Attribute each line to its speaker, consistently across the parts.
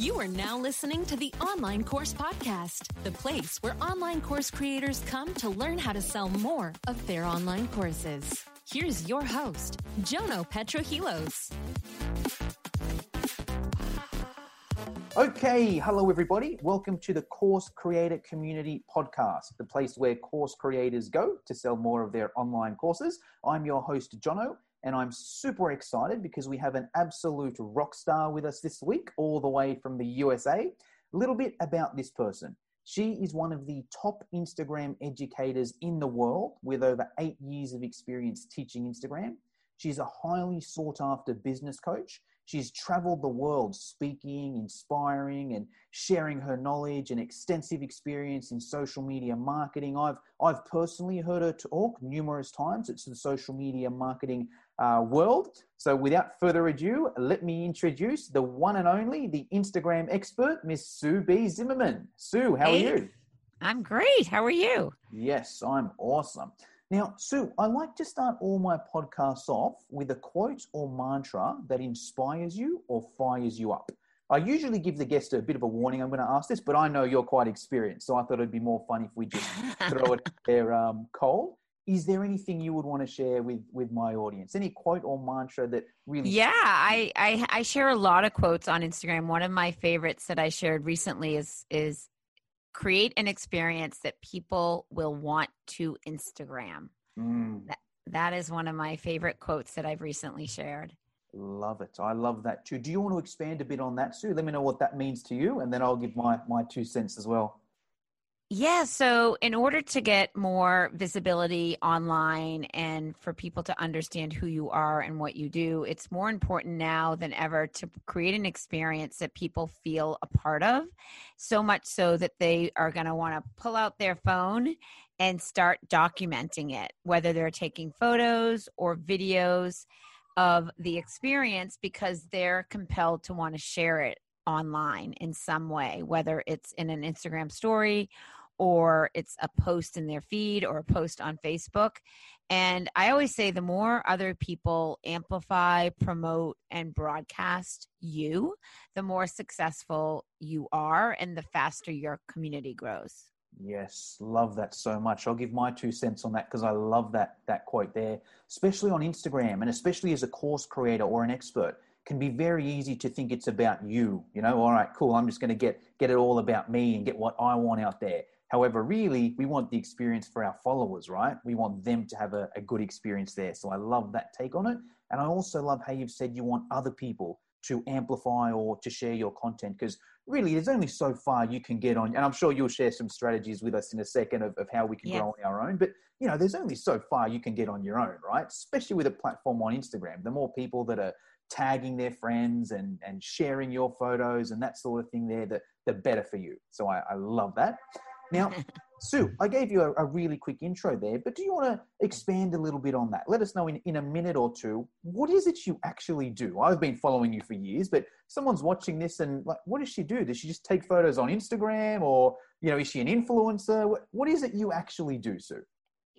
Speaker 1: You are now listening to the Online Course Podcast, the place where online course creators come to learn how to sell more of their online courses. Here's your host, Jono Petrohilos.
Speaker 2: Okay, hello everybody. Welcome to the Course Creator Community Podcast, the place where course creators go to sell more of their online courses. I'm your host, Jono, and I'm super excited because we have an absolute rock star with us this week, all the way from the USA. A little bit about this person. She is one of the top Instagram educators in the world with over eight years of experience teaching Instagram. She's a highly sought after business coach She's traveled the world speaking, inspiring, and sharing her knowledge and extensive experience in social media marketing. I've, I've personally heard her talk numerous times. It's the social media marketing uh, world. So, without further ado, let me introduce the one and only, the Instagram expert, Miss Sue B. Zimmerman. Sue, how hey, are you?
Speaker 3: I'm great. How are you?
Speaker 2: Yes, I'm awesome. Now, Sue, I like to start all my podcasts off with a quote or mantra that inspires you or fires you up. I usually give the guest a bit of a warning. I'm going to ask this, but I know you're quite experienced, so I thought it'd be more fun if we just throw it there um, cold. Is there anything you would want to share with with my audience? Any quote or mantra that really?
Speaker 3: Yeah, I, I I share a lot of quotes on Instagram. One of my favorites that I shared recently is is create an experience that people will want to Instagram. Mm. That, that is one of my favorite quotes that I've recently shared.
Speaker 2: Love it. I love that too. Do you want to expand a bit on that, Sue? Let me know what that means to you, and then I'll give my, my two cents as well.
Speaker 3: Yeah. So, in order to get more visibility online and for people to understand who you are and what you do, it's more important now than ever to create an experience that people feel a part of. So much so that they are going to want to pull out their phone and start documenting it, whether they're taking photos or videos of the experience because they're compelled to want to share it online in some way, whether it's in an Instagram story or it's a post in their feed or a post on Facebook. And I always say the more other people amplify, promote, and broadcast you, the more successful you are and the faster your community grows.
Speaker 2: Yes, love that so much. I'll give my two cents on that because I love that that quote there, especially on Instagram and especially as a course creator or an expert can be very easy to think it's about you. You know, all right, cool. I'm just going to get get it all about me and get what I want out there. However, really, we want the experience for our followers, right? We want them to have a, a, good experience there. So I love that take on it. And I also love how you've said you want other people to amplify or to share your content because really there's only so far you can get on. And I'm sure you'll share some strategies with us in a second of, of how we can grow on our own. But, you know, there's only so far you can get on your own, right? Especially with a platform on Instagram. The more people that are tagging their friends and, and sharing your photos and that sort of thing there, the, the better for you. So I, I love that. Now, Sue, I gave you a, a, really quick intro there, but do you want to expand a little bit on that? Let us know in, in a minute or two, what is it you actually do? I've been following you for years, but someone's watching this and like, what does she do? Does she just take photos on Instagram or, you know, is she an influencer? what, what is it you actually do, Sue?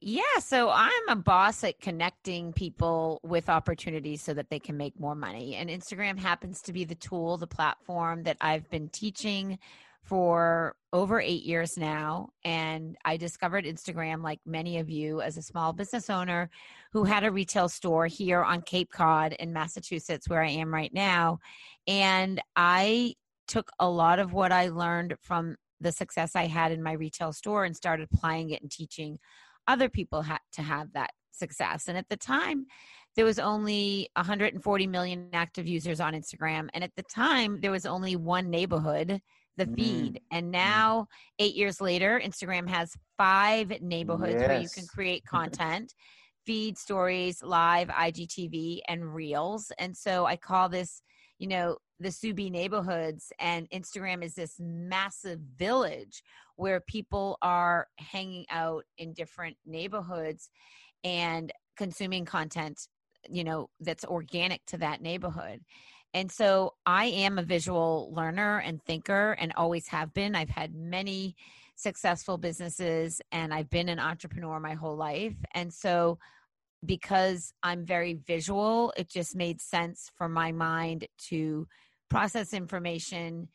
Speaker 3: Yeah, so I'm a boss at connecting people with opportunities so that they can make more money. And Instagram happens to be the tool, the platform that I've been teaching for over eight years now. And I discovered Instagram, like many of you, as a small business owner who had a retail store here on Cape Cod in Massachusetts, where I am right now. And I took a lot of what I learned from the success I had in my retail store and started applying it and teaching other people ha- to have that success. And at the time, there was only 140 million active users on Instagram. And at the time, there was only one neighborhood the mm. feed. And mm. now, eight years later, Instagram has five neighborhoods yes. where you can create content. feed stories, live IGTV, and reels. And so I call this, you know, the Sue B neighborhoods, and Instagram is this massive village where people are hanging out in different neighborhoods and consuming content, you know, that's organic to that neighborhood. And so I am a visual learner and thinker and always have been. I've had many successful businesses and I've been an entrepreneur my whole life. And so because I'm very visual, it just made sense for my mind to process information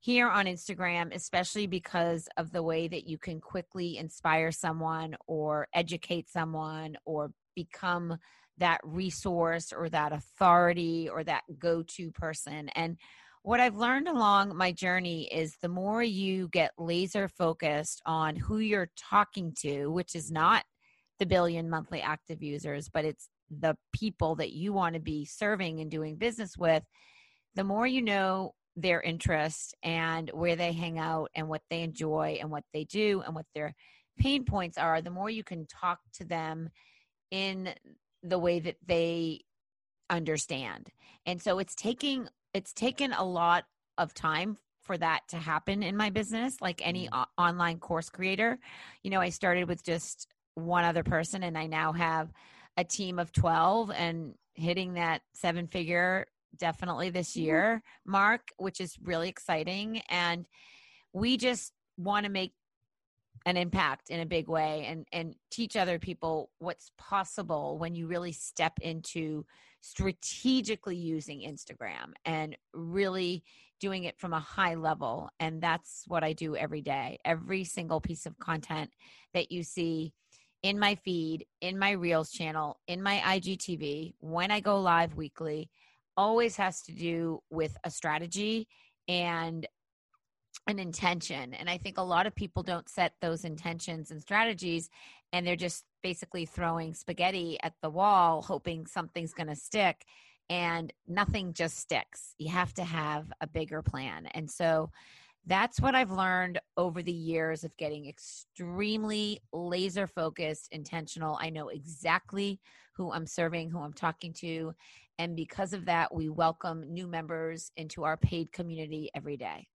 Speaker 3: here on Instagram, especially because of the way that you can quickly inspire someone or educate someone or become that resource or that authority or that go to person. And what I've learned along my journey is the more you get laser focused on who you're talking to, which is not the billion monthly active users, but it's the people that you want to be serving and doing business with, the more you know their interests and where they hang out and what they enjoy and what they do and what their pain points are, the more you can talk to them in the way that they understand. And so it's taking it's taken a lot of time for that to happen in my business like any mm. o- online course creator. You know, I started with just one other person and I now have a team of 12 and hitting that seven figure definitely this mm-hmm. year mark which is really exciting and we just want to make an impact in a big way and and teach other people what's possible when you really step into strategically using Instagram and really doing it from a high level. And that's what I do every day. Every single piece of content that you see in my feed in my reels channel in my IGTV when I go live weekly always has to do with a strategy and an intention. And I think a lot of people don't set those intentions and strategies, and they're just basically throwing spaghetti at the wall, hoping something's going to stick. And nothing just sticks. You have to have a bigger plan. And so that's what I've learned over the years of getting extremely laser focused, intentional. I know exactly who I'm serving, who I'm talking to. And because of that, we welcome new members into our paid community every day.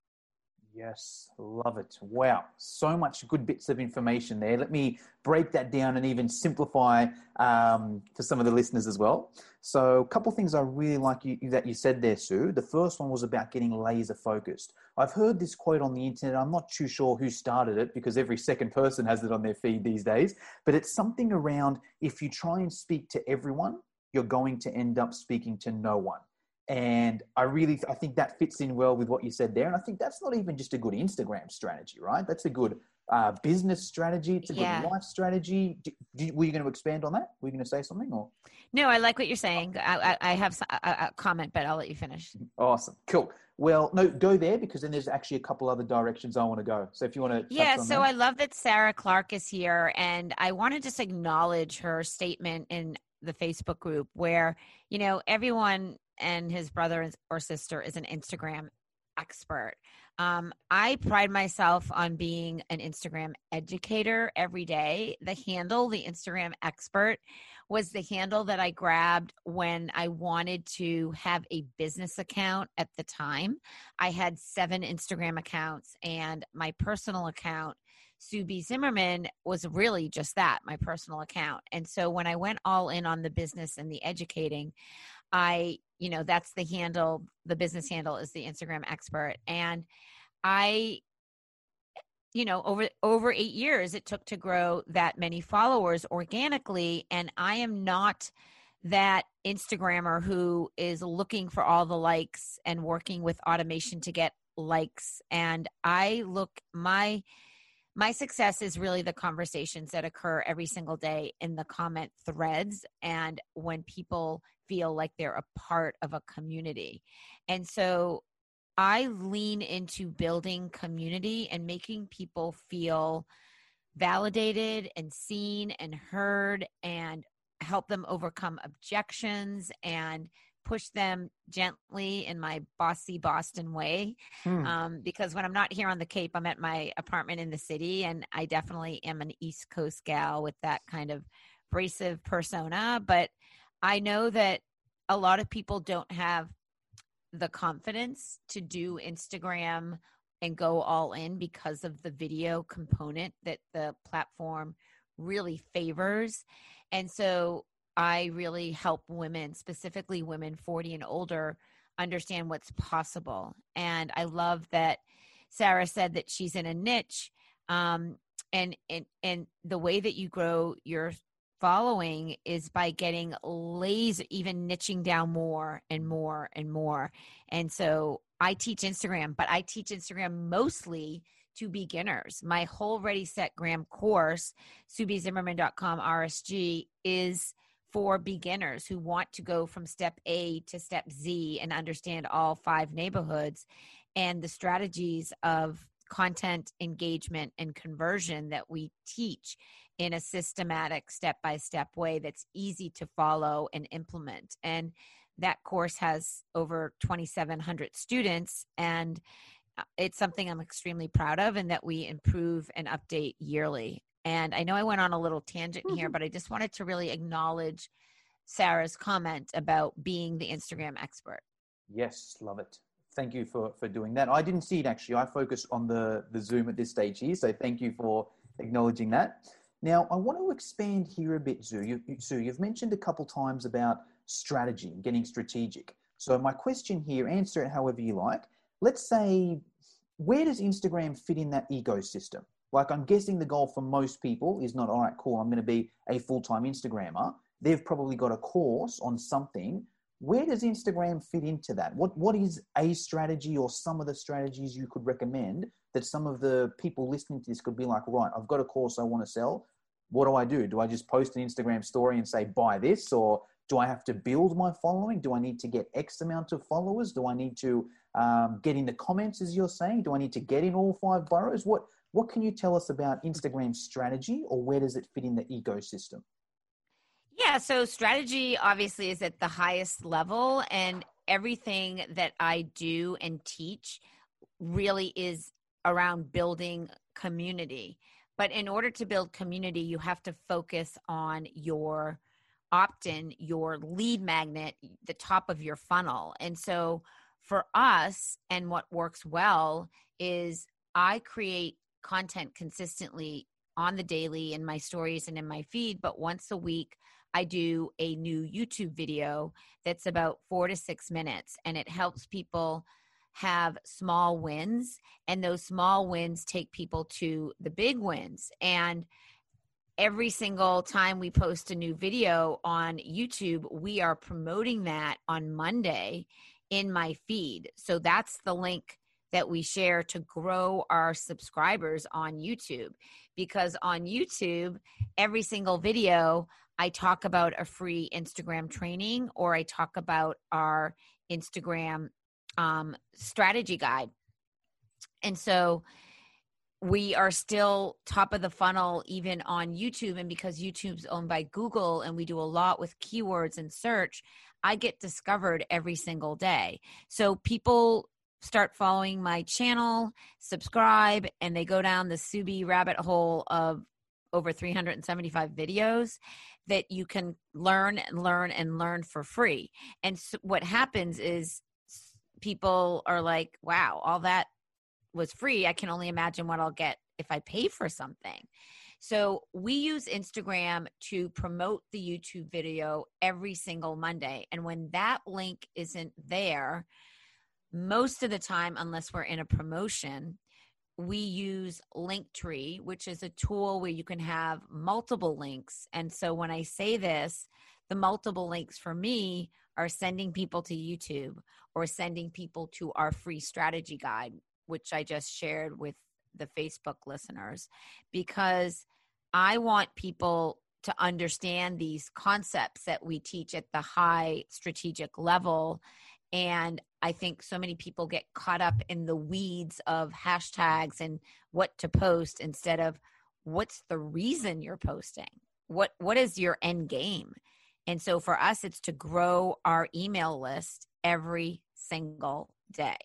Speaker 2: Yes, love it. Wow, so much good bits of information there. Let me break that down and even simplify um, for some of the listeners as well. So, a couple things I really like you, that you said there, Sue. The first one was about getting laser focused. I've heard this quote on the internet. I'm not too sure who started it because every second person has it on their feed these days. But it's something around if you try and speak to everyone, you're going to end up speaking to no one. And I really, I think that fits in well with what you said there. And I think that's not even just a good Instagram strategy, right? That's a good uh, business strategy. It's a yeah. good life strategy. Do, do, were you going to expand on that? Were you going to say something or?
Speaker 3: No, I like what you're saying. I, I, I have a, a, comment, but I'll let you finish.
Speaker 2: Awesome. Cool. Well, no, go there because then there's actually a couple other directions I want to go. So if you want to.
Speaker 3: Yeah. So that. I love that Sarah Clark is here and I want to just acknowledge her statement in the Facebook group where, you know, everyone and his brother or sister is an Instagram expert. Um, I pride myself on being an Instagram educator every day. The handle, the Instagram expert, was the handle that I grabbed when I wanted to have a business account at the time. I had seven Instagram accounts, and my personal account, Sue B. Zimmerman, was really just that my personal account. And so when I went all in on the business and the educating, I, you know, that's the handle, the business handle is the Instagram expert. And I, you know, over over 8 years it took to grow that many followers organically. And I am not that Instagrammer who is looking for all the likes and working with automation to get likes. And I look my my success is really the conversations that occur every single day in the comment threads. And when people feel like they're a part of a community. And so I lean into building community and making people feel validated and seen and heard and help them overcome objections and push them gently in my bossy Boston way. Hmm. Um, because when I'm not here on the Cape, I'm at my apartment in the city, and I definitely am an East Coast gal with that kind of abrasive persona. But I know that a lot of people don't have the confidence to do Instagram and go all in because of the video component that the platform really favors. And so I really help women, specifically women 40 and older, understand what's possible. And I love that Sarah said that she's in a niche. Um, and, and, and the way that you grow your following is by getting laser, even niching down more and more and more. And so I teach Instagram, but I teach Instagram mostly to beginners. My whole Ready Set Gram course, SueBZimmerman.com RSG, is for beginners who want to go from step A to step Z and understand all five neighborhoods and the strategies of content engagement and conversion that we teach in a systematic step by step way that's easy to follow and implement. And that course has over 2,700 students, and uh, it's something I'm extremely proud of, and that we improve and update yearly. And I know I went on a little tangent mm-hmm. here, but I just wanted to really acknowledge Sarah's comment about being the Instagram expert.
Speaker 2: Yes, love it. Thank you for, for doing that. I didn't see it actually. I focused on the, the Zoom at this stage here. So thank you for acknowledging that. Now, I want to expand here a bit, Sue. You, Sue, you've mentioned a couple times about strategy, getting strategic. So my question here, answer it however you like. Let's say, where does Instagram fit in that ecosystem? Like I'm guessing the goal for most people is not, all right, cool, I'm going to be a full-time Instagrammer. They've probably got a course on something. Where does Instagram fit into that? What what is a strategy or some of the strategies you could recommend that some of the people listening to this could be like, right, I've got a course I want to sell. What do I do? Do I just post an Instagram story and say buy this or do I have to build my following? Do I need to get X amount of followers? Do I need to um, get in the comments, as you're saying? Do I need to get in all five boroughs? What What can you tell us about Instagram strategy, or where does it fit in the ecosystem?
Speaker 3: Yeah, so strategy obviously is at the highest level, and everything that I do and teach really is around building community. But in order to build community, you have to focus on your opt-in your lead magnet the top of your funnel and so for us and what works well is i create content consistently on the daily in my stories and in my feed but once a week i do a new youtube video that's about four to six minutes and it helps people have small wins and those small wins take people to the big wins and every single time we post a new video on YouTube, we are promoting that on Monday in my feed. So that's the link that we share to grow our subscribers on YouTube. Because on YouTube, every single video, I talk about a free Instagram training or I talk about our Instagram um, strategy guide. And so, we are still top of the funnel even on YouTube. And because YouTube's owned by Google and we do a lot with keywords and search, I get discovered every single day. So people start following my channel, subscribe, and they go down the Sue B rabbit hole of over 375 videos that you can learn and learn and learn for free. And so what happens is people are like, wow, all that was free, I can only imagine what I'll get if I pay for something. So we use Instagram to promote the YouTube video every single Monday. And when that link isn't there, most of the time, unless we're in a promotion, we use Linktree, which is a tool where you can have multiple links. And so when I say this, the multiple links for me are sending people to YouTube or sending people to our free strategy guide, which I just shared with the Facebook listeners, because I want people to understand these concepts that we teach at the high strategic level. And I think so many people get caught up in the weeds of hashtags and what to post instead of what's the reason you're posting? What what is your end game? And so for us it's to grow our email list every single day.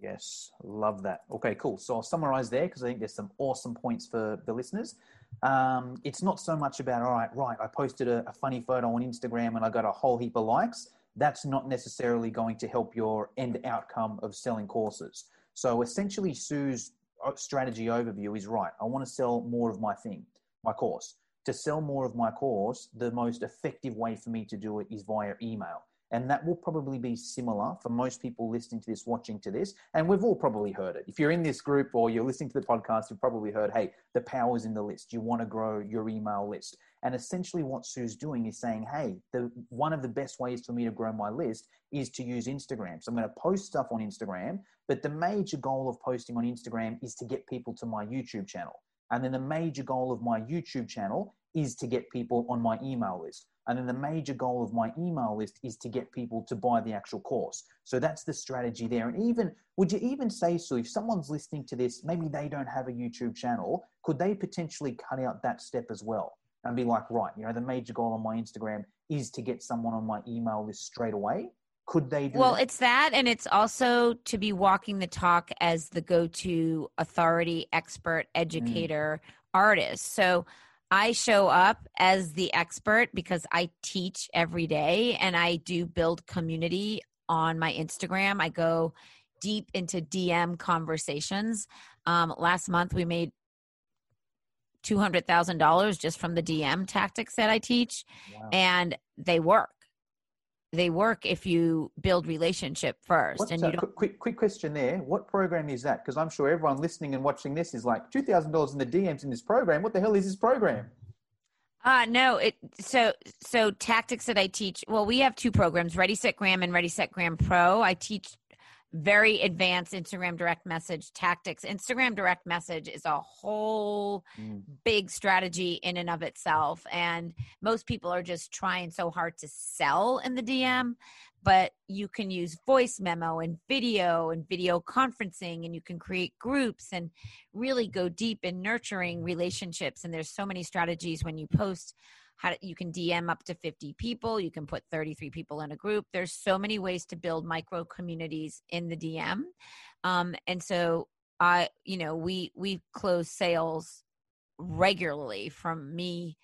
Speaker 2: Yes, love that. Okay, cool. So I'll summarize there because I think there's some awesome points for the listeners. Um, it's not so much about, all right, right, I posted a, a funny photo on Instagram and I got a whole heap of likes. That's not necessarily going to help your end outcome of selling courses. So essentially, Sue's uh, strategy overview is right. I want to sell more of my thing, my course. To sell more of my course, the most effective way for me to do it is via email. And that will probably be similar for most people listening to this, watching to this. And we've all probably heard it. If you're in this group or you're listening to the podcast, you've probably heard, hey, the power's in the list. You want to grow your email list. And essentially what Sue's doing is saying, hey, the one of the best ways for me to grow my list is to use Instagram. So I'm going to post stuff on Instagram, but the major goal of posting on Instagram is to get people to my YouTube channel. And then the major goal of my YouTube channel is to get people on my email list. And then the major goal of my email list is to get people to buy the actual course. So that's the strategy there. And even, would you even say, so if someone's listening to this, maybe they don't have a YouTube channel, could they potentially cut out that step as well? And be like, right, you know, the major goal on my Instagram is to get someone on my email list straight away. Could they do
Speaker 3: well
Speaker 2: that?
Speaker 3: it's that and it's also to be walking the talk as the go-to authority expert educator mm. artist so I show up as the expert because I teach every day and I do build community on my Instagram. I go deep into DM conversations. Um, last month, we made $200,000 just from the DM tactics that I teach, wow. and they work they work if you build relationship first.
Speaker 2: What's
Speaker 3: and you
Speaker 2: don't... quick, quick question there. What program is that? Because I'm sure everyone listening and watching this is like two thousand dollars in the DMs in this program. What the hell is this program?
Speaker 3: Uh no, it so so tactics that I teach. Well, we have two programs, Ready Set Gram and Ready Set Gram Pro. I teach very advanced Instagram direct message tactics. Instagram direct message is a whole mm. big strategy in and of itself. And most people are just trying so hard to sell in the DM, but you can use voice memo and video and video conferencing, and you can create groups and really go deep in nurturing relationships. And there's so many strategies when you post how to, you can DM up to 50 people, you can put 33 people in a group. There's so many ways to build micro communities in the DM. Um, and so I, you know, we we close sales regularly from me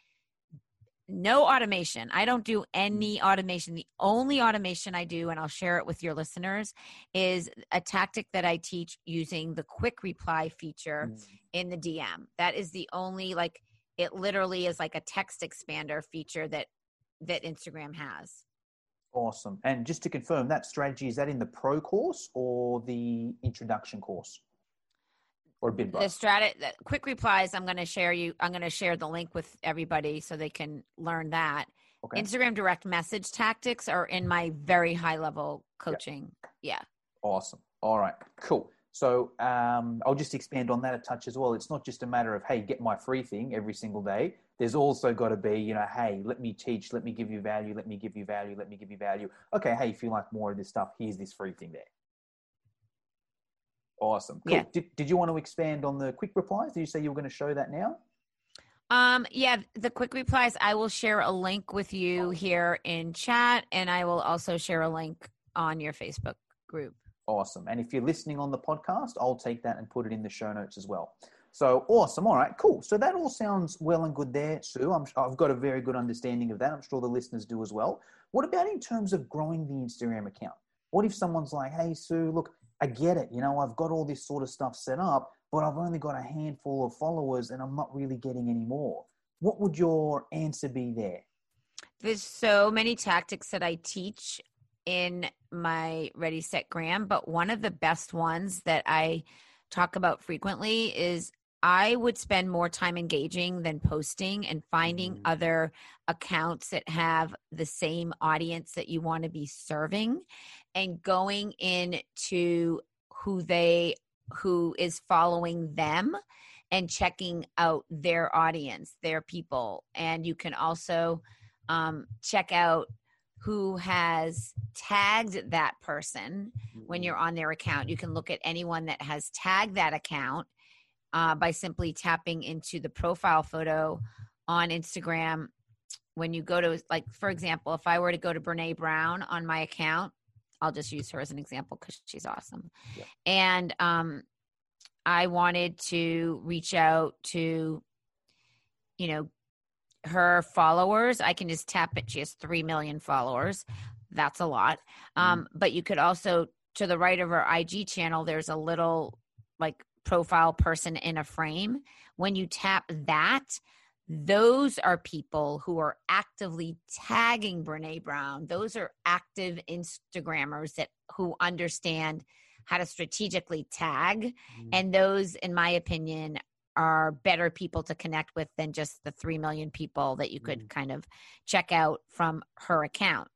Speaker 3: no automation. I don't do any automation. The only automation I do, and I'll share it with your listeners, is a tactic that I teach using the quick reply feature mm. in the DM. That is the only like it literally is like a text expander feature that that Instagram has.
Speaker 2: Awesome. And just to confirm, that strategy is that in the pro course or the introduction course? Or bid
Speaker 3: The strategy, quick replies. I'm going to share you. I'm going to share the link with everybody so they can learn that. Okay. Instagram direct message tactics are in my very high level coaching. Yeah.
Speaker 2: Awesome. All right. Cool. So um, I'll just expand on that a touch as well. It's not just a matter of, hey, get my free thing every single day. There's also got to be, you know, hey, let me teach, let me give you value, let me give you value, let me give you value. Okay, hey, if you like more of this stuff, here's this free thing there. Awesome. Cool. Yeah. Did, did you want to expand on the quick replies? Did you say you were going to show that now?
Speaker 3: Um, yeah, the quick replies, I will share a link with you here in chat, and I will also share a link on your Facebook group.
Speaker 2: Awesome. And if you're listening on the podcast, I'll take that and put it in the show notes as well. So awesome. All right, cool. So that all sounds well and good there, Sue. I'm, I've got a very good understanding of that. I'm sure the listeners do as well. What about in terms of growing the Instagram account? What if someone's like, hey, Sue, look, I get it. You know, I've got all this sort of stuff set up, but I've only got a handful of followers and I'm not really getting any more. What would your answer be there?
Speaker 3: There's so many tactics that I teach in my Ready Set Gram, but one of the best ones that I talk about frequently is I would spend more time engaging than posting and finding mm-hmm. other accounts that have the same audience that you want to be serving and going into who they who is following them and checking out their audience, their people. And you can also um, check out who has tagged that person when mm-hmm. you're on their account. You can look at anyone that has tagged that account uh, by simply tapping into the profile photo on Instagram. When you go to, like, for example, if I were to go to Brene Brown on my account, I'll just use her as an example because she's awesome. Yeah. And um, I wanted to reach out to, you know, her followers. I can just tap it. She has 3 million followers. That's a lot. Um, mm-hmm. But you could also, to the right of her IG channel, there's a little like profile person in a frame. When you tap that, those are people who are actively tagging Brene Brown. Those are active Instagrammers that who understand how to strategically tag. Mm-hmm. And those, in my opinion, are better people to connect with than just the 3 million people that you could mm-hmm. kind of check out from her account.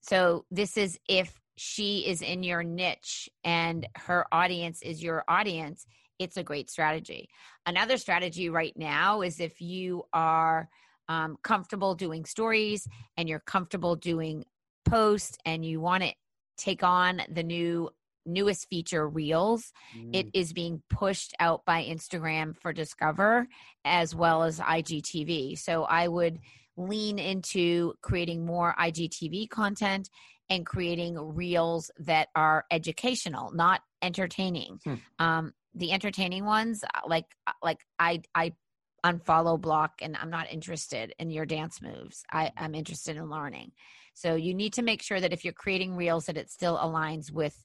Speaker 3: So, this is if she is in your niche and her audience is your audience, it's a great strategy. Another strategy right now is if you are um, comfortable doing stories and you're comfortable doing posts and you want to take on the new newest feature reels. Mm. it is being pushed out by instagram for discover as well as igtv so i would lean into creating more igtv content and creating reels that are educational not entertaining. Hmm. um, the entertaining ones uh, like uh, like i i unfollow block and i'm not interested in your dance moves. I i'm interested in learning. So you need to make sure that if you're creating reels that it still aligns with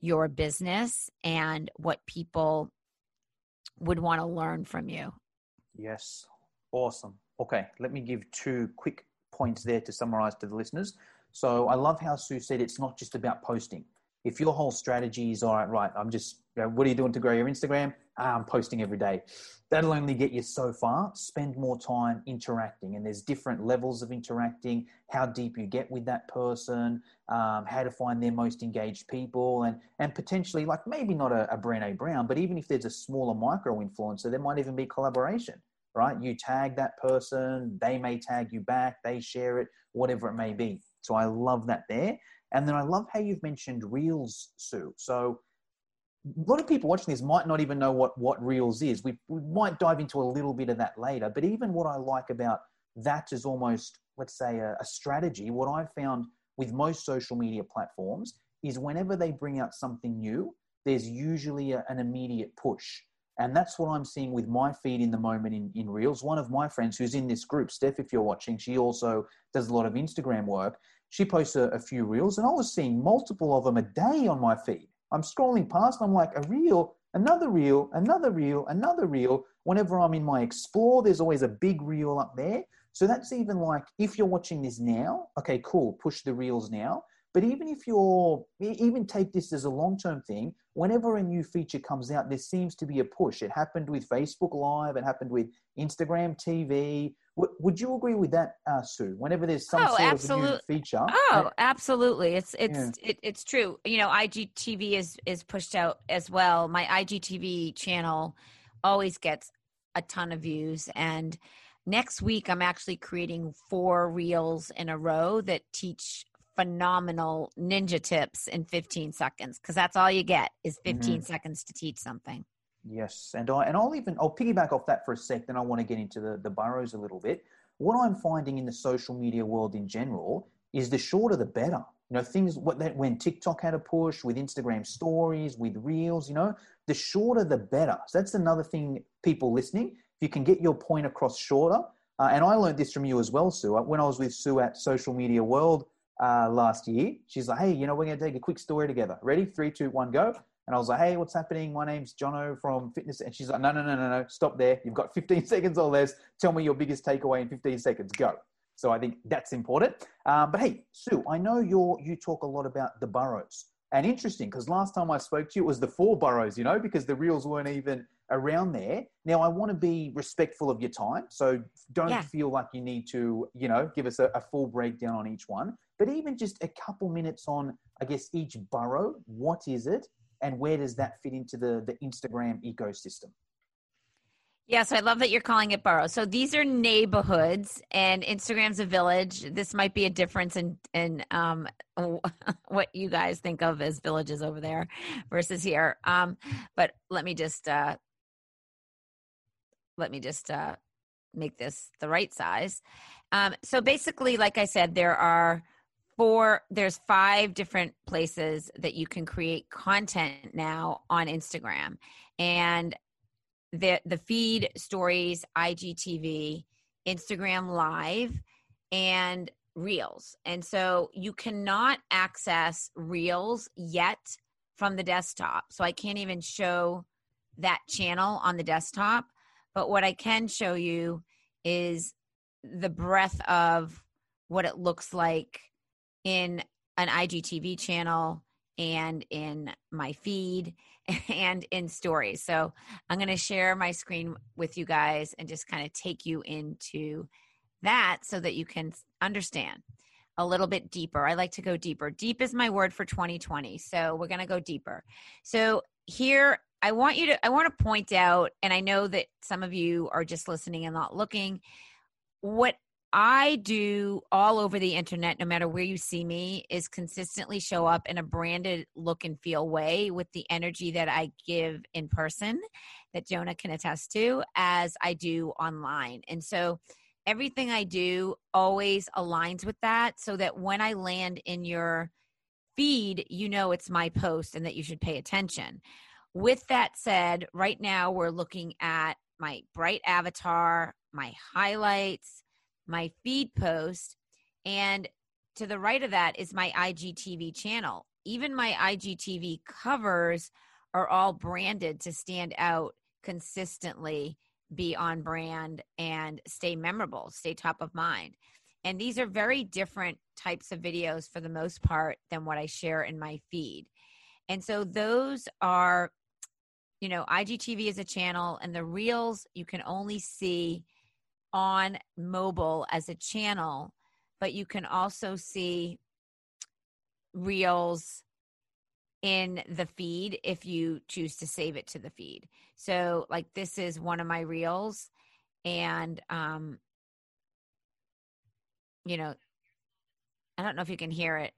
Speaker 3: your business and what people would want to learn from you.
Speaker 2: Yes. Awesome. Okay, let me give two quick points there to summarize to the listeners. So I love how Sue said it's not just about posting. If your whole strategy is all right, right, I'm just, you know, what are you doing to grow your Instagram? I'm posting every day that'll only get you so far. Spend more time interacting, and there's different levels of interacting. How deep you get with that person, um, how to find their most engaged people, and and potentially like maybe not a, a Brené Brown, but even if there's a smaller micro influencer, there might even be collaboration. Right? You tag that person, they may tag you back, they share it, whatever it may be. So I love that there. And then I love how you've mentioned Reels, Sue. So a lot of people watching this might not even know what what reels is. We, we might dive into a little bit of that later but even what i like about that is almost let's say a, a strategy. What i've found with most social media platforms is whenever they bring out something new there's usually a, an immediate push. And that's what i'm seeing with my feed in the moment in, in reels. One of my friends who's in this group steph if you're watching she also does a lot of instagram work. She posts a, a few reels and i was seeing multiple of them a day on my feed I'm scrolling past, I'm like, a reel, another reel, another reel, another reel. Whenever I'm in my explore, there's always a big reel up there. So that's even like if you're watching this now, okay, cool, push the reels now. But even if you're, even take this as a long term thing, whenever a new feature comes out, there seems to be a push. It happened with Facebook Live, it happened with Instagram TV, would you agree with that, uh, Sue? Whenever there's some oh, sort of new feature.
Speaker 3: Oh, uh, absolutely. It's it's yeah. it, it's true. You know, IGTV is is pushed out as well. My IGTV channel always gets a ton of views and next week I'm actually creating four reels in a row that teach phenomenal ninja tips in 15 seconds because that's all you get is 15 mm-hmm. seconds to teach something.
Speaker 2: Yes, and I and I'll even I'll piggyback off that for a sec. Then I want to get into the the boroughs a little bit. What I'm finding in the social media world in general is the shorter the better. You know, things what that when TikTok had a push with Instagram stories, with Reels. You know, the shorter the better. So that's another thing. People listening, if you can get your point across shorter. Uh, and I learned this from you as well, Sue. When I was with Sue at Social Media World uh, last year, she's like, "Hey, you know, we're going to take a quick story together. Ready? Three, two, one, go." And I was like, hey, what's happening? My name's Jono from Fitness. And she's like, no, no, no, no, no, stop there. You've got 15 seconds or less. Tell me your biggest takeaway in 15 seconds. Go. So I think that's important. Um, but hey, Sue, I know you're, you talk a lot about the boroughs. And interesting, because last time I spoke to you, it was the four boroughs, you know, because the reels weren't even around there. Now, I want to be respectful of your time. So don't yeah. feel like you need to, you know, give us a, a full breakdown on each one. But even just a couple minutes on, I guess, each borough. What is it? And where does that fit into the, the Instagram ecosystem?
Speaker 3: Yes, I love that you're calling it borough. So these are neighborhoods, and Instagram's a village. This might be a difference in in um, what you guys think of as villages over there versus here. Um, but let me just uh, let me just uh, make this the right size. Um, so basically, like I said, there are four there's five different places that you can create content now on Instagram. And the the feed stories, IGTV, Instagram live and Reels. And so you cannot access Reels yet from the desktop. So I can't even show that channel on the desktop, but what I can show you is the breadth of what it looks like in an IGTV channel and in my feed and in stories. So I'm going to share my screen with you guys and just kind of take you into that so that you can understand a little bit deeper. I like to go deeper. Deep is my word for 2020. So we're going to go deeper. So here I want you to I want to point out and I know that some of you are just listening and not looking what I do all over the internet, no matter where you see me, is consistently show up in a branded look and feel way with the energy that I give in person, that Jono can attest to, as I do online. And so everything I do always aligns with that so that when I land in your feed, you know it's my post and that you should pay attention. With that said, right now we're looking at my bright avatar, my highlights, my feed post, and to the right of that is my IGTV channel. Even my IGTV covers are all branded to stand out consistently, be on brand, and stay memorable, stay top of mind. And these are very different types of videos for the most part than what I share in my feed. And so those are, you know, IGTV is a channel, and the reels you can only see on mobile as a channel, but you can also see reels in the feed if you choose to save it to the feed. So like this is one of my reels and um you know I don't know if you can hear it.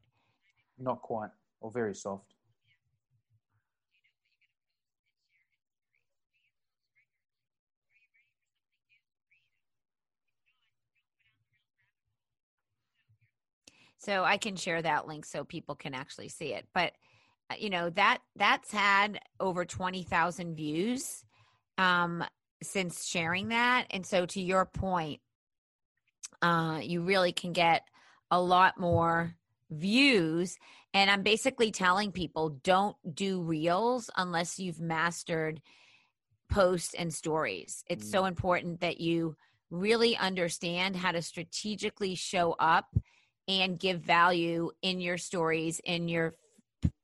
Speaker 2: Not quite or very soft.
Speaker 3: So I can share that link so people can actually see it. But uh, you know that that's had over 20,000 views um since sharing that and so to your point uh you really can get a lot more views and I'm basically telling people don't do reels unless you've mastered posts and stories. It's mm. so important that you really understand how to strategically show up and give value in your stories, in your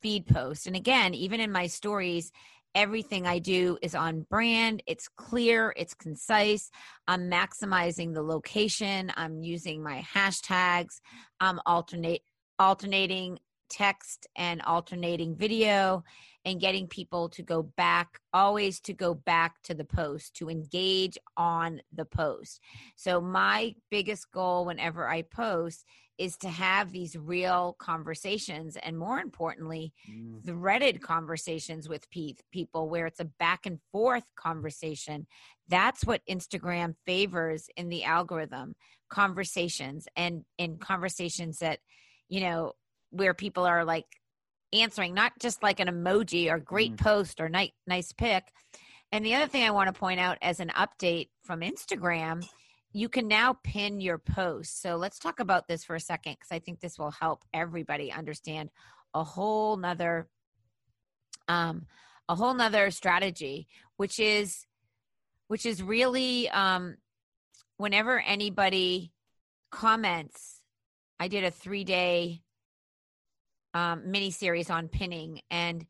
Speaker 3: feed post. And again, even in my stories, everything I do is on brand. It's clear, it's concise. I'm maximizing the location. I'm using my hashtags. I'm alternate alternating text and alternating video and getting people to go back always to go back to the post to engage on the post so my biggest goal whenever i post is to have these real conversations and more importantly mm. threaded conversations with pe- people where it's a back and forth conversation that's what instagram favors in the algorithm conversations and in conversations that you know where people are like answering not just like an emoji or great mm. post or nice nice pic and the other thing i want to point out as an update from instagram you can now pin your post. So let's talk about this for a second because I think this will help everybody understand a whole nother um a whole nother strategy, which is which is really um whenever anybody comments, I did a three day um, mini series on pinning and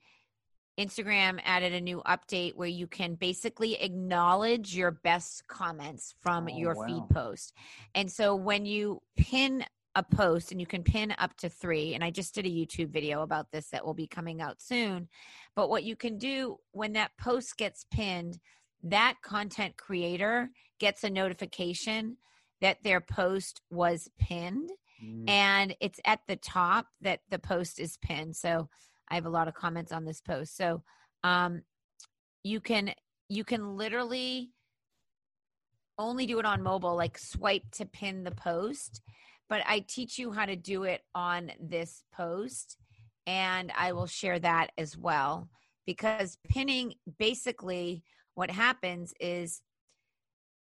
Speaker 3: Instagram added a new update where you can basically acknowledge your best comments from oh, your wow. feed post. And so when you pin a post and you can pin up to three, and I just did a YouTube video about this that will be coming out soon. But what you can do when that post gets pinned, that content creator gets a notification that their post was pinned. Mm. And it's at the top that the post is pinned. So I have a lot of comments on this post. So um, you can you can literally only do it on mobile, like swipe to pin the post. But I teach you how to do it on this post, and I will share that as well. Because pinning basically what happens is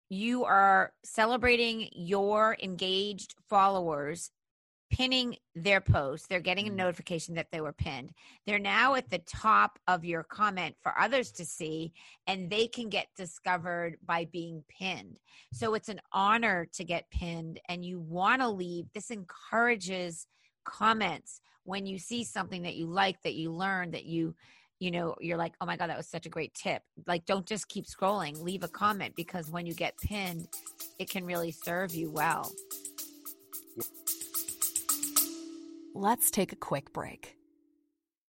Speaker 3: you are celebrating your engaged followers pinning their post. They're getting a
Speaker 2: Mm.
Speaker 3: notification that they were pinned. They're now at the top of your comment for others to see, and they can get discovered by being pinned. So it's an honor to get pinned, and you want to leave. This encourages comments when you see something that you like, that you learn, that you you know you're like oh my god that was such a great tip like don't just keep scrolling leave a comment because when you get pinned it can really serve you well
Speaker 4: Let's take a quick break.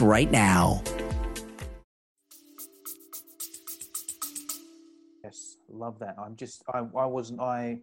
Speaker 5: right now.
Speaker 2: Yes, love that. I'm just I, I wasn't I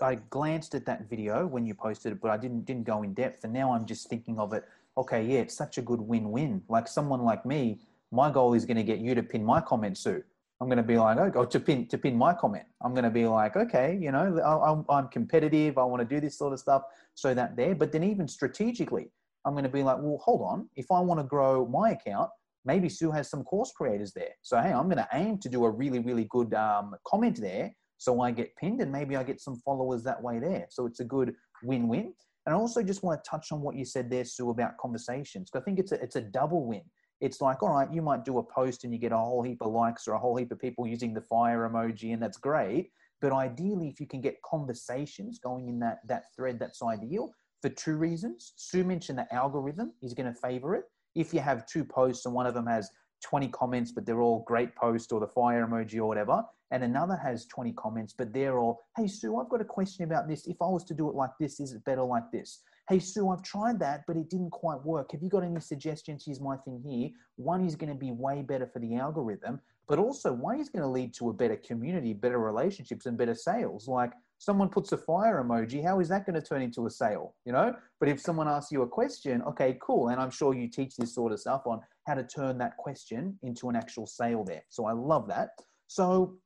Speaker 2: I glanced at that video when you posted it, but I didn't didn't go in depth. And now I'm just thinking of it. Okay, yeah, it's such a good win-win. Like someone like me, my goal is going to get you to pin my comment, Sue. I'm going to be like, oh, to pin to pin my comment. I'm going to be like, okay, you know, I- I'm competitive. I want to do this sort of stuff. So that there, but then even strategically, I'm going to be like, well, hold on. If I want to grow my account, maybe Sue has some course creators there. So, hey, I'm going to aim to do a really, really good um, comment there. So I get pinned and maybe I get some followers that way there. So it's a good win win. And I also just want to touch on what you said there, Sue, about conversations. Because I think it's a, it's a double win. It's like, all right, you might do a post and you get a whole heap of likes or a whole heap of people using the fire emoji, and that's great. But ideally, if you can get conversations going in that, that thread, that's ideal for two reasons. Sue mentioned the algorithm is going to favor it. If you have two posts and one of them has 20 comments, but they're all great posts or the fire emoji or whatever, and another has 20 comments, but they're all, hey, Sue, I've got a question about this. If I was to do it like this, is it better like this? Hey, Sue, I've tried that, but it didn't quite work. Have you got any suggestions? Here's my thing here. One is going to be way better for the algorithm, but also one is going to lead to a better community, better relationships, and better sales. Like, someone puts a fire emoji, how is that going to turn into a sale? You know? But if someone asks you a question, okay, cool. And I'm sure you teach this sort of stuff on how to turn that question into an actual sale there. So I love that. So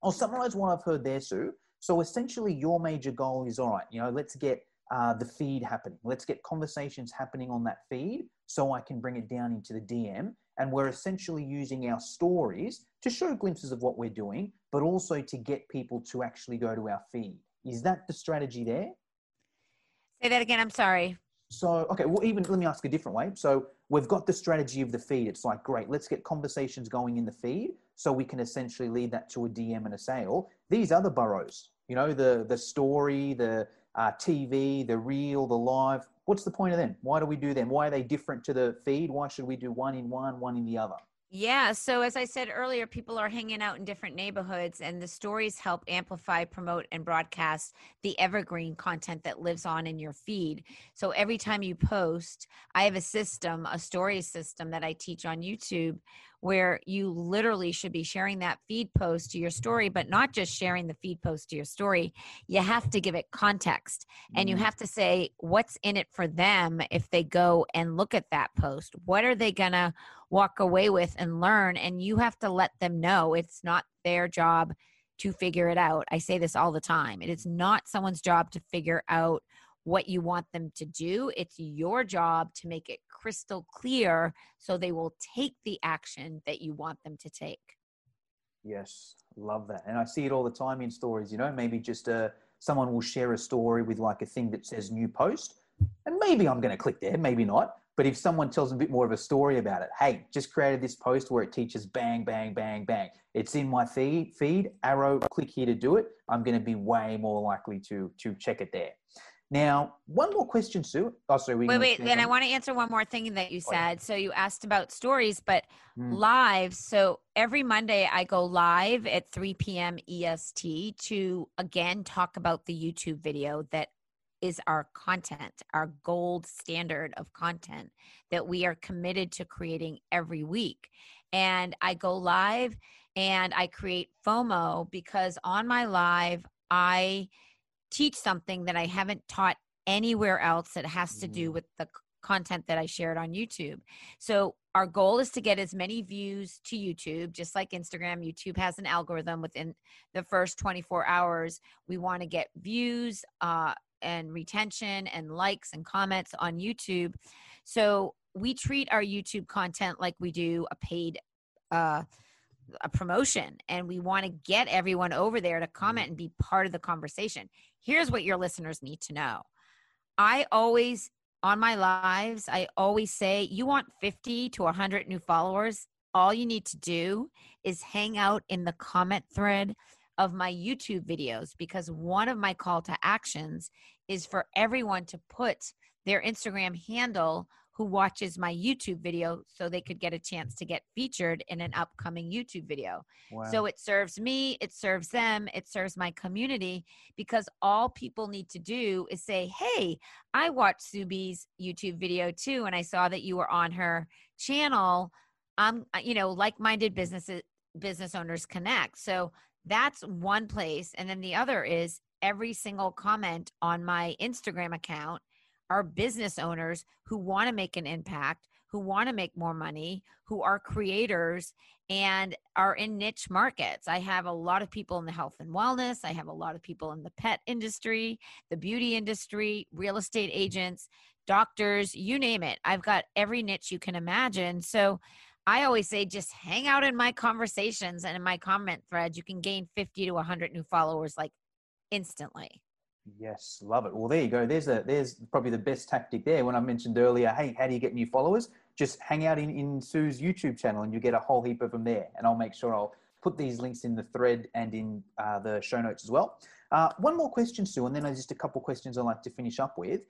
Speaker 2: I'll summarize what I've heard there, Sue. So essentially, your major goal is all right, you know, let's get uh, the feed happening. Let's get conversations happening on that feed so I can bring it down into the DM. And we're essentially using our stories to show glimpses of what we're doing, but also to get people to actually go to our feed. Is that the strategy there?
Speaker 3: say that again i'm sorry
Speaker 2: So, okay, well, even let me ask a different way. So, we've got the strategy of the feed. It's like, great, let's get conversations going in the feed so we can essentially lead that to a DM and a sale. These other boroughs, you know, the the story, the uh, TV, the reel, the live. What's the point of them? Why do we do them? Why are they different to the feed? Why should we do one in one, one in the other?
Speaker 3: Yeah. So, as I said earlier, people are hanging out in different neighborhoods, and the stories help amplify, promote, and broadcast the evergreen content that lives on in your feed. So, every time you post, I have a system, a story system that I teach on YouTube where you literally should be sharing that feed post to your story, but not just sharing the feed post to your story. You have to give it context and you
Speaker 2: Mm.
Speaker 3: have to say what's in it for them if they go and look at that post. What are they going to walk away with and learn? And you have to let them know it's not their job to figure it out. I say this all the time. It is not someone's job to figure out what you want them to do. It's your job to make it crystal clear so they will take the action that you want them to take.
Speaker 2: Yes, love that. And I see it all the time in stories, you know, maybe just a someone will share a story with like a thing that says new post. And maybe I'm going to click there, maybe not. But if someone tells a bit more of a story about it, hey, just created this post where it teaches bang, bang, bang, bang. It's in my feed, feed arrow, click here to do it. I'm going to be way more likely to to check it there. Now, one more question, Sue. Oh, sorry. we
Speaker 3: Wait, wait. Then I want to answer one more thing that you said. So you asked about stories, but
Speaker 2: Mm.
Speaker 3: live. So every Monday I go live at 3 p.m. EST to again talk about the YouTube video that is our content, our gold standard of content that we are committed to creating every week. And I go live and I create FOMO because on my live, I teach something that I haven't taught anywhere else that has to do
Speaker 2: Mm.
Speaker 3: with the content that I shared on YouTube. So our goal is to get as many views to YouTube, just like Instagram. YouTube has an algorithm within the first 24 hours. We want to get views uh, and retention and likes and comments on YouTube. So we treat our YouTube content like we do a paid uh, a promotion and we want to get everyone over there to comment and be part of the conversation. Here's what your listeners need to know. I always on my lives, I always say you want 50 to 100 new followers, all you need to do is hang out in the comment thread of my YouTube videos because one of my call to actions is for everyone to put their Instagram handle who watches my YouTube video so they could get a chance to get featured in an upcoming YouTube video.
Speaker 2: Wow.
Speaker 3: So it serves me, it serves them, it serves my community because all people need to do is say, Hey, I watched Sue B's YouTube video too, and I saw that you were on her channel. Um, you know, like-minded businesses business owners connect. So that's one place. And then the other is every single comment on my Instagram account are business owners who want to make an impact, who want to make more money, who are creators and are in niche markets. I have a lot of people in the health and wellness. I have a lot of people in the pet industry, the beauty industry, real estate agents, doctors, you name it. I've got every niche you can imagine. So I always say just hang out in my conversations and in my comment threads. You can gain 50 to 100 new followers like instantly.
Speaker 2: Yes, love it. Well, there you go. There's a there's probably the best tactic there. When I mentioned earlier, hey, how do you get new followers? Just hang out in, in Sue's YouTube channel, and you get a whole heap of them there. And I'll make sure I'll put these links in the thread and in uh, the show notes as well. Uh, one more question, Sue, and then just a couple questions I'd like to finish up with.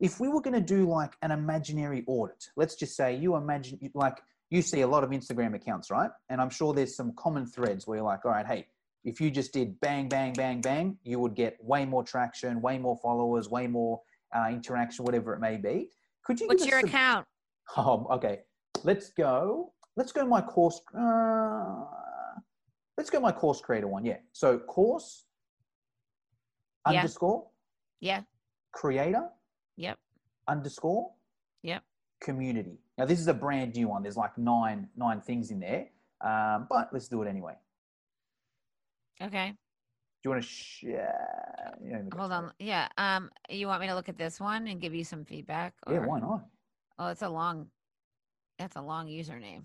Speaker 2: If we were going to do like an imaginary audit, let's just say you imagine like you see a lot of Instagram accounts, right? And I'm sure there's some common threads where you're like, all right, hey, if you just did bang, bang, bang, bang, you would get way more traction, way more followers, way more uh, interaction, whatever it may be. Could you?
Speaker 3: What's your
Speaker 2: some-
Speaker 3: account?
Speaker 2: Oh, okay. Let's go. Let's go my course. Uh, let's go my course creator one. Yeah. So course
Speaker 3: Yeah.
Speaker 2: underscore
Speaker 3: Yeah.
Speaker 2: creator
Speaker 3: Yep.
Speaker 2: underscore
Speaker 3: Yep.
Speaker 2: community. Now this is a brand new one. There's like nine nine things in there, um, but let's do it anyway.
Speaker 3: Okay.
Speaker 2: Do you want to share? Know,
Speaker 3: Hold on. Yeah. Um, you want me to look at this one and give you some feedback?
Speaker 2: Yeah, why not?
Speaker 3: Oh, it's a long. That's a long username.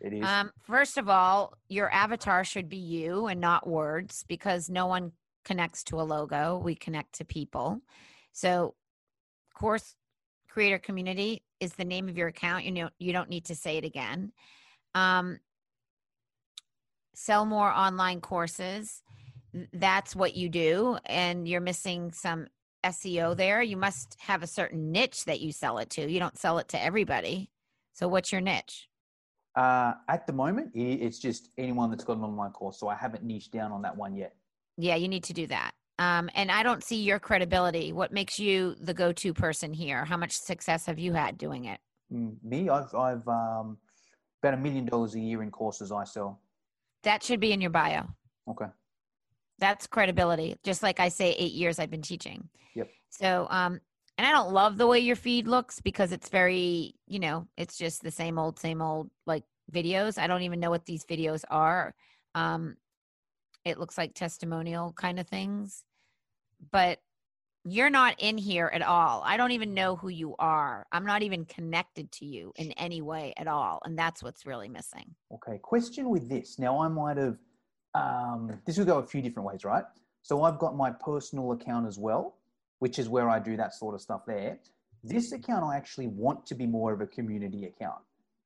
Speaker 2: It is.
Speaker 3: Um, first of all, your avatar should be you and not words because no one connects to a logo. We connect to people. So, course creator community is the name of your account. You know, you don't need to say it again. Um, sell more online courses. That's what you do, and you're missing some SEO there. You must have a certain niche that you sell it to. You don't sell it to everybody. So, what's your niche?
Speaker 2: Uh, at the moment, it's just anyone that's got an online course. So I haven't niched down on that one yet.
Speaker 3: Yeah, you need to do that. Um, and I don't see your credibility. What makes you the go-to person here? How much success have you had doing it?
Speaker 2: Mm, Me, I've, I've um, about a million dollars a year in courses I sell.
Speaker 3: That should be in your bio.
Speaker 2: Okay.
Speaker 3: That's credibility. Just like I say, eight years I've been teaching.
Speaker 2: Yep.
Speaker 3: So, um, and I don't love the way your feed looks because it's very, you know, it's just the same old, same old like videos. I don't even know what these videos are. Um, it looks like testimonial kind of things, but you're not in here at all. I don't even know who you are. I'm not even connected to you in any way at all. And that's what's really missing.
Speaker 2: Okay. Question with this. Now, I might have, um, this will go a few different ways, right? So I've got my personal account as well, which is where I do that sort of stuff there. This account, I actually want to be more of a community account.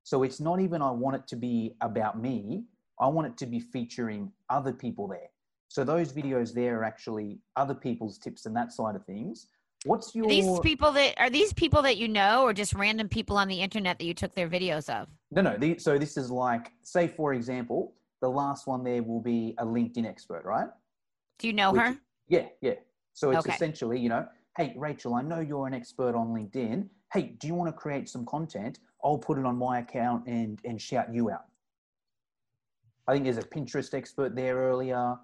Speaker 2: So it's not even I want it to be about me. I want it to be featuring other people there. So those videos there are actually other people's tips and that side of things. What's your
Speaker 3: Are these people that are these people that you know or just random people on the internet that you took their videos of?
Speaker 2: No, no. The, so this is like, say, for example, the last one there will be a LinkedIn expert, right?
Speaker 3: Do you know
Speaker 2: Which-
Speaker 3: her?
Speaker 2: Yeah, yeah. So it's
Speaker 3: Okay.
Speaker 2: essentially, you know, hey, Rachel, I know you're an expert on LinkedIn. Hey, do you want to create some content? I'll put it on my account and and shout you out. I think there's a Pinterest expert there earlier.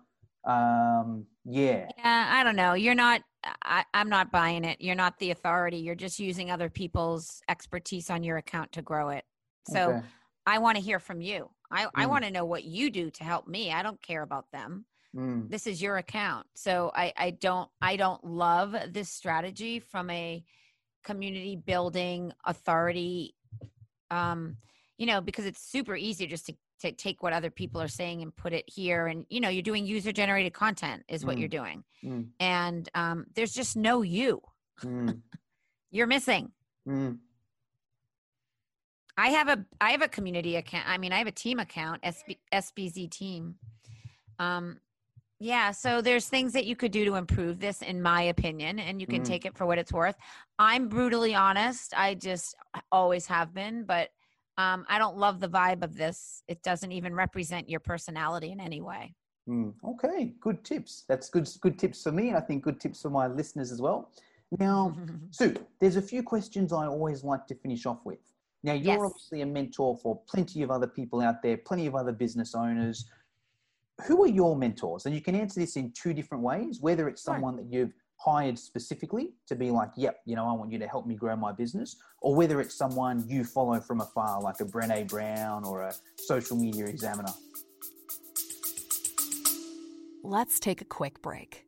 Speaker 2: Um, yeah,
Speaker 3: Yeah, I don't know. You're not I, I'm not buying it. You're not the authority. You're just using other people's expertise on your account to grow it. So
Speaker 2: Okay.
Speaker 3: I want to hear from you. I, I
Speaker 2: Mm.
Speaker 3: want to know what you do to help me. I don't care about them.
Speaker 2: Mm,
Speaker 3: This is your account. So I, I don't I don't love this strategy from a community building authority um you know because it's super easy just to, to take what other people are saying and put it here and you know you're doing user generated content is what
Speaker 2: Mm.
Speaker 3: you're doing
Speaker 2: mm,
Speaker 3: and um there's just no you
Speaker 2: mm,
Speaker 3: you're missing
Speaker 2: mm.
Speaker 3: I have a I have a community account. I mean, I have a team account, SB, SBZ team. Um, yeah. So there's things that you could do to improve this, in my opinion, and you can
Speaker 2: Mm.
Speaker 3: take it for what it's worth. I'm brutally honest. I just always have been, but um, I don't love the vibe of this. It doesn't even represent your personality in any way.
Speaker 2: Mm, okay, good tips. That's good. Good tips for me, and I think good tips for my listeners as well. Now, Sue, there's a few questions I always like to finish off with. Now, you're
Speaker 3: Yes.
Speaker 2: obviously a mentor for plenty of other people out there, plenty of other business owners. Who are your mentors? And you can answer this in two different ways. Whether it's someone that you've hired specifically to be like, "Yep, you know, I want you to help me grow my business," or whether it's someone you follow from afar, like a Brene Brown or a social media examiner.
Speaker 4: Let's take a quick break.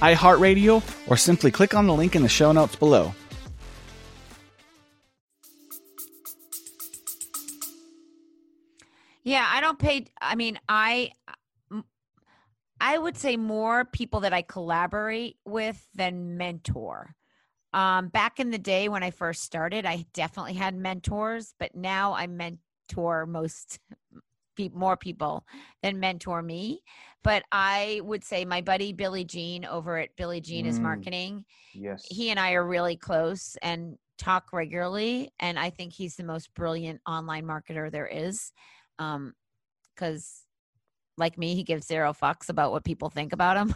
Speaker 6: iHeartRadio, or simply click on the link in the show notes below.
Speaker 3: Yeah, I don't pay. I mean, I I would say more people that I collaborate with than mentor. Um, back in the day when I first started, I definitely had mentors, but now I mentor most pe- more people than mentor me. But I would say my buddy Billy Gene over at Billy Gene is
Speaker 2: Mm.
Speaker 3: marketing
Speaker 2: Yes.
Speaker 3: he and I are really close and talk regularly. And I think he's the most brilliant online marketer there is. Um, because like me, he gives zero fucks about what people think about him.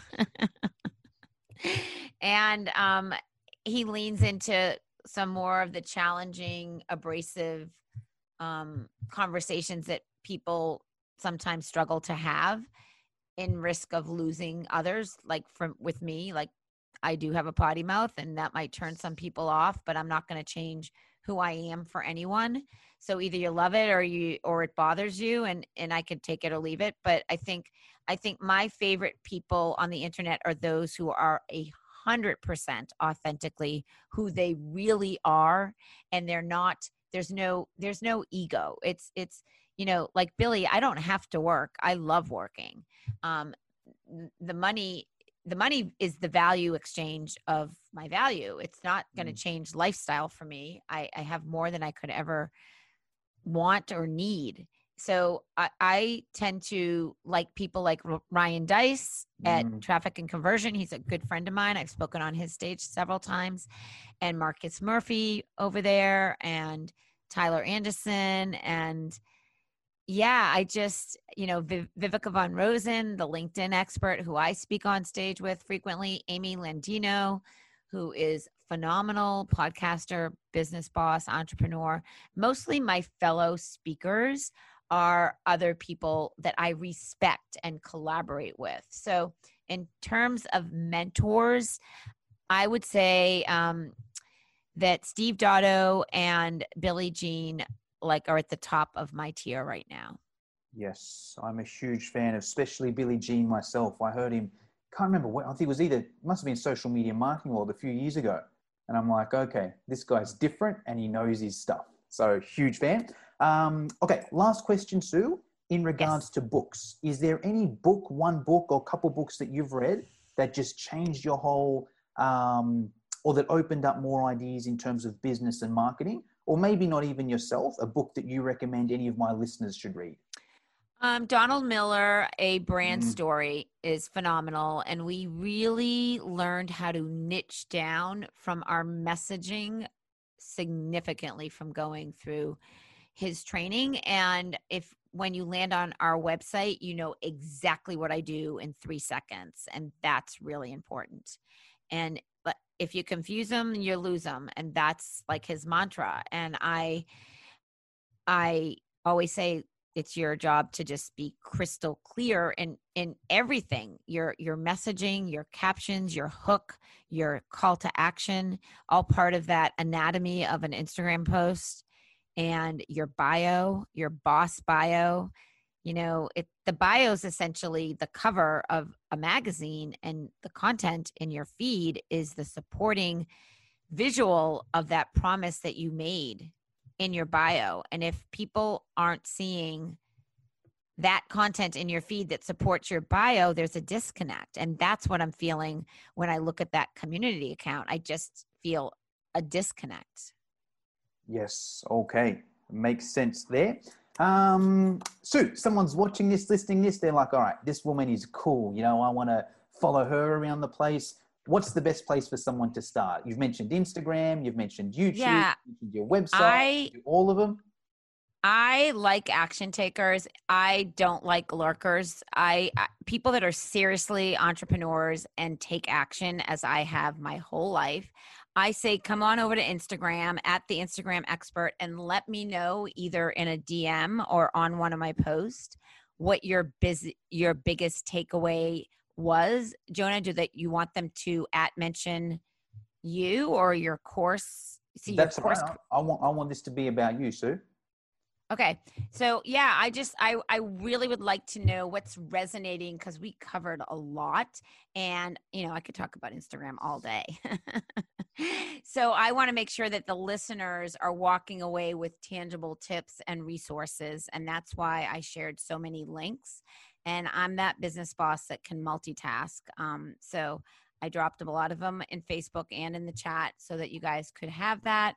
Speaker 3: and um, he leans into some more of the challenging, abrasive um, conversations that people sometimes struggle to have in risk of losing others like from with me like I do have a potty mouth and that might turn some people off, but I'm not going to change who I am for anyone. So either you love it or you or it bothers you and and I could take it or leave it, but I think I think my favorite people on the internet are those who are a hundred percent authentically who they really are and they're not there's no there's no ego. It's it's you know like Billy, I don't have to work. I love working. Um the money the money is the value exchange of my value. It's not going to change lifestyle for me. I, I have more than I could ever want or need. So I, I tend to like people like Ryan Deiss at
Speaker 2: Mm.
Speaker 3: Traffic and Conversion. He's a good friend of mine. I've spoken on his stage several times, and Marcus Murphy over there, and Tyler Anderson, and yeah, I just, you know, Viv- Viveka Von Rosen, the LinkedIn expert who I speak on stage with frequently, Amy Landino, who is phenomenal podcaster, business boss, entrepreneur. Mostly my fellow speakers are other people that I respect and collaborate with. So, in terms of mentors, I would say um, that Steve Dotto and Billy Gene like are at the top of my tier right now.
Speaker 2: Yes, I'm a huge fan of especially Billy Gene myself. I heard him, can't remember when, I think it was either, must have been Social Media Marketing World a few years ago. And I'm like, okay, this guy's different and he knows his stuff. So, huge fan. Um, okay, last question, Sue. In regards to books, is there any book, one book or couple books that you've read that just changed your whole, um, or that opened up more ideas in terms of business and marketing? Or maybe not even yourself, a book that you recommend any of my listeners should read?
Speaker 3: Um, Donald Miller, a brand
Speaker 2: Mm.
Speaker 3: story, is phenomenal. And we really learned how to niche down from our messaging significantly from going through his training. And if when you land on our website, you know exactly what I do in three seconds. And that's really important. And if you confuse them, you lose them. And that's like his mantra. And I, I always say it's your job to just be crystal clear in in everything your your messaging your captions your hook your call to action all part of that anatomy of an instagram post and your bio your boss bio you know it the bio is essentially the cover of a magazine and the content in your feed is the supporting visual of that promise that you made in your bio. And if people aren't seeing that content in your feed that supports your bio, there's a disconnect. And that's what I'm feeling when I look at that community account. I just feel a disconnect.
Speaker 2: Yes. Okay. Makes sense there. Um, Sue, someone's watching this, listening this. They're like, all right, this woman is cool. You know, I want to follow her around the place. What's the best place for someone to start? You've mentioned Instagram. You've mentioned YouTube.
Speaker 3: Yeah.
Speaker 2: you've mentioned your website.
Speaker 3: I-
Speaker 2: all of them.
Speaker 3: I like action takers. I don't like lurkers. I, I people that are seriously entrepreneurs and take action as I have my whole life. I say come on over to Instagram at the Instagram expert and let me know either in a DM or on one of my posts what your busy your biggest takeaway was. Jono, do that you want them to at mention you or your course? See your
Speaker 2: That's
Speaker 3: course
Speaker 2: right. I I want. I want this to be about you, Sue.
Speaker 3: Okay. So yeah, I just I I really would like to know what's resonating because we covered a lot and you know, I could talk about Instagram all day. so I want to make sure that the listeners are walking away with tangible tips and resources and that's why I shared so many links and I'm that business boss that can multitask. Um so I dropped a lot of them in Facebook and in the chat so that you guys could have that.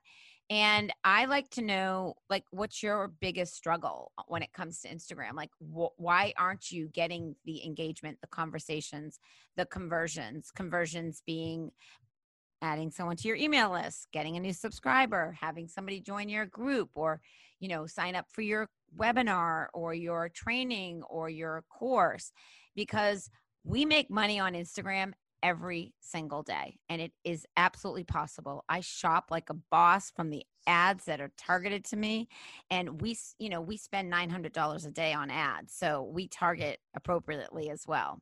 Speaker 3: And I like to know, like, what's your biggest struggle when it comes to Instagram? Like, wh- why aren't you getting the engagement, the conversations, the conversions? Conversions being adding someone to your email list, getting a new subscriber, having somebody join your group, or, you know, sign up for your webinar or your training or your course. Because we make money on Instagram every single day and it is absolutely possible i shop like a boss from the ads that are targeted to me and we you know we spend $900 a day on ads so we target appropriately as well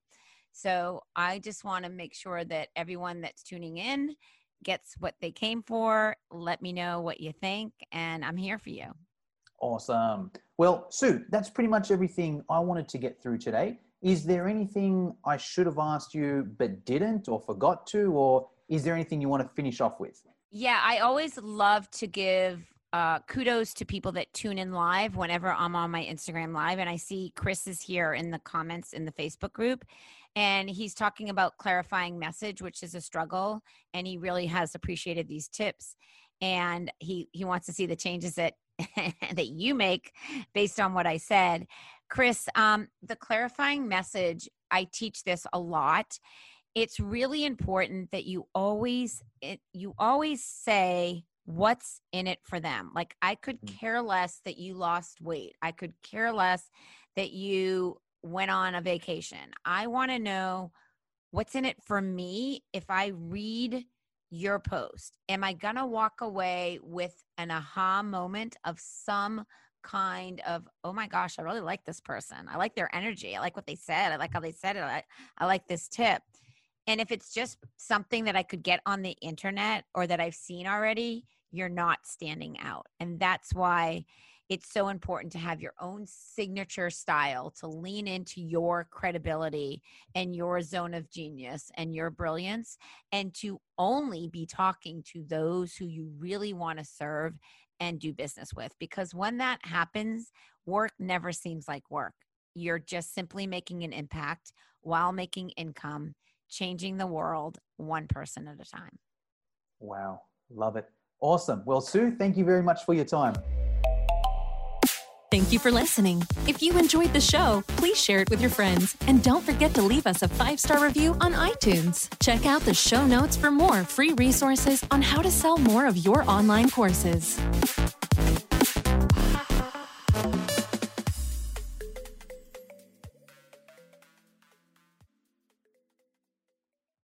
Speaker 3: so i just want to make sure that everyone that's tuning in gets what they came for let me know what you think and i'm here for you
Speaker 2: Awesome. Well, Sue, that's pretty much everything I wanted to get through today. Is there anything I should have asked you but didn't or forgot to, or is there anything you want to finish off with?
Speaker 3: Yeah, I always love to give uh, kudos to people that tune in live whenever I'm on my Instagram live. And I see Chris is here in the comments in the Facebook group. And he's talking about clarifying message, which is a struggle. And he really has appreciated these tips. And he, he wants to see the changes that that you make based on what I said. Chris, um, the clarifying message, I teach this a lot it's really important that you always it, you always say what's in it for them? Like i could
Speaker 2: Mm.
Speaker 3: care less that you lost weight. I could care less that you went on a vacation. I want to know what's in it for me if i read your post. Am i going to walk away with an aha moment of some kind of oh my gosh i really like this person. I like their energy. I like what they said. I like how they said it. I, I like this tip. And if it's just something that I could get on the internet or that I've seen already, you're not standing out. And that's why it's so important to have your own signature style to lean into your credibility and your zone of genius and your brilliance and to only be talking to those who you really want to serve and do business with because when that happens work never seems like work you're just simply making an impact while making income changing the world one person at a time.
Speaker 2: Wow. Love it. Awesome. Well, Sue, thank you very much for your time.
Speaker 1: Thank you for listening. If you enjoyed the show, please share it with your friends. And don't forget to leave us a five star review on iTunes. Check out the show notes for more free resources on how to sell more of your online courses.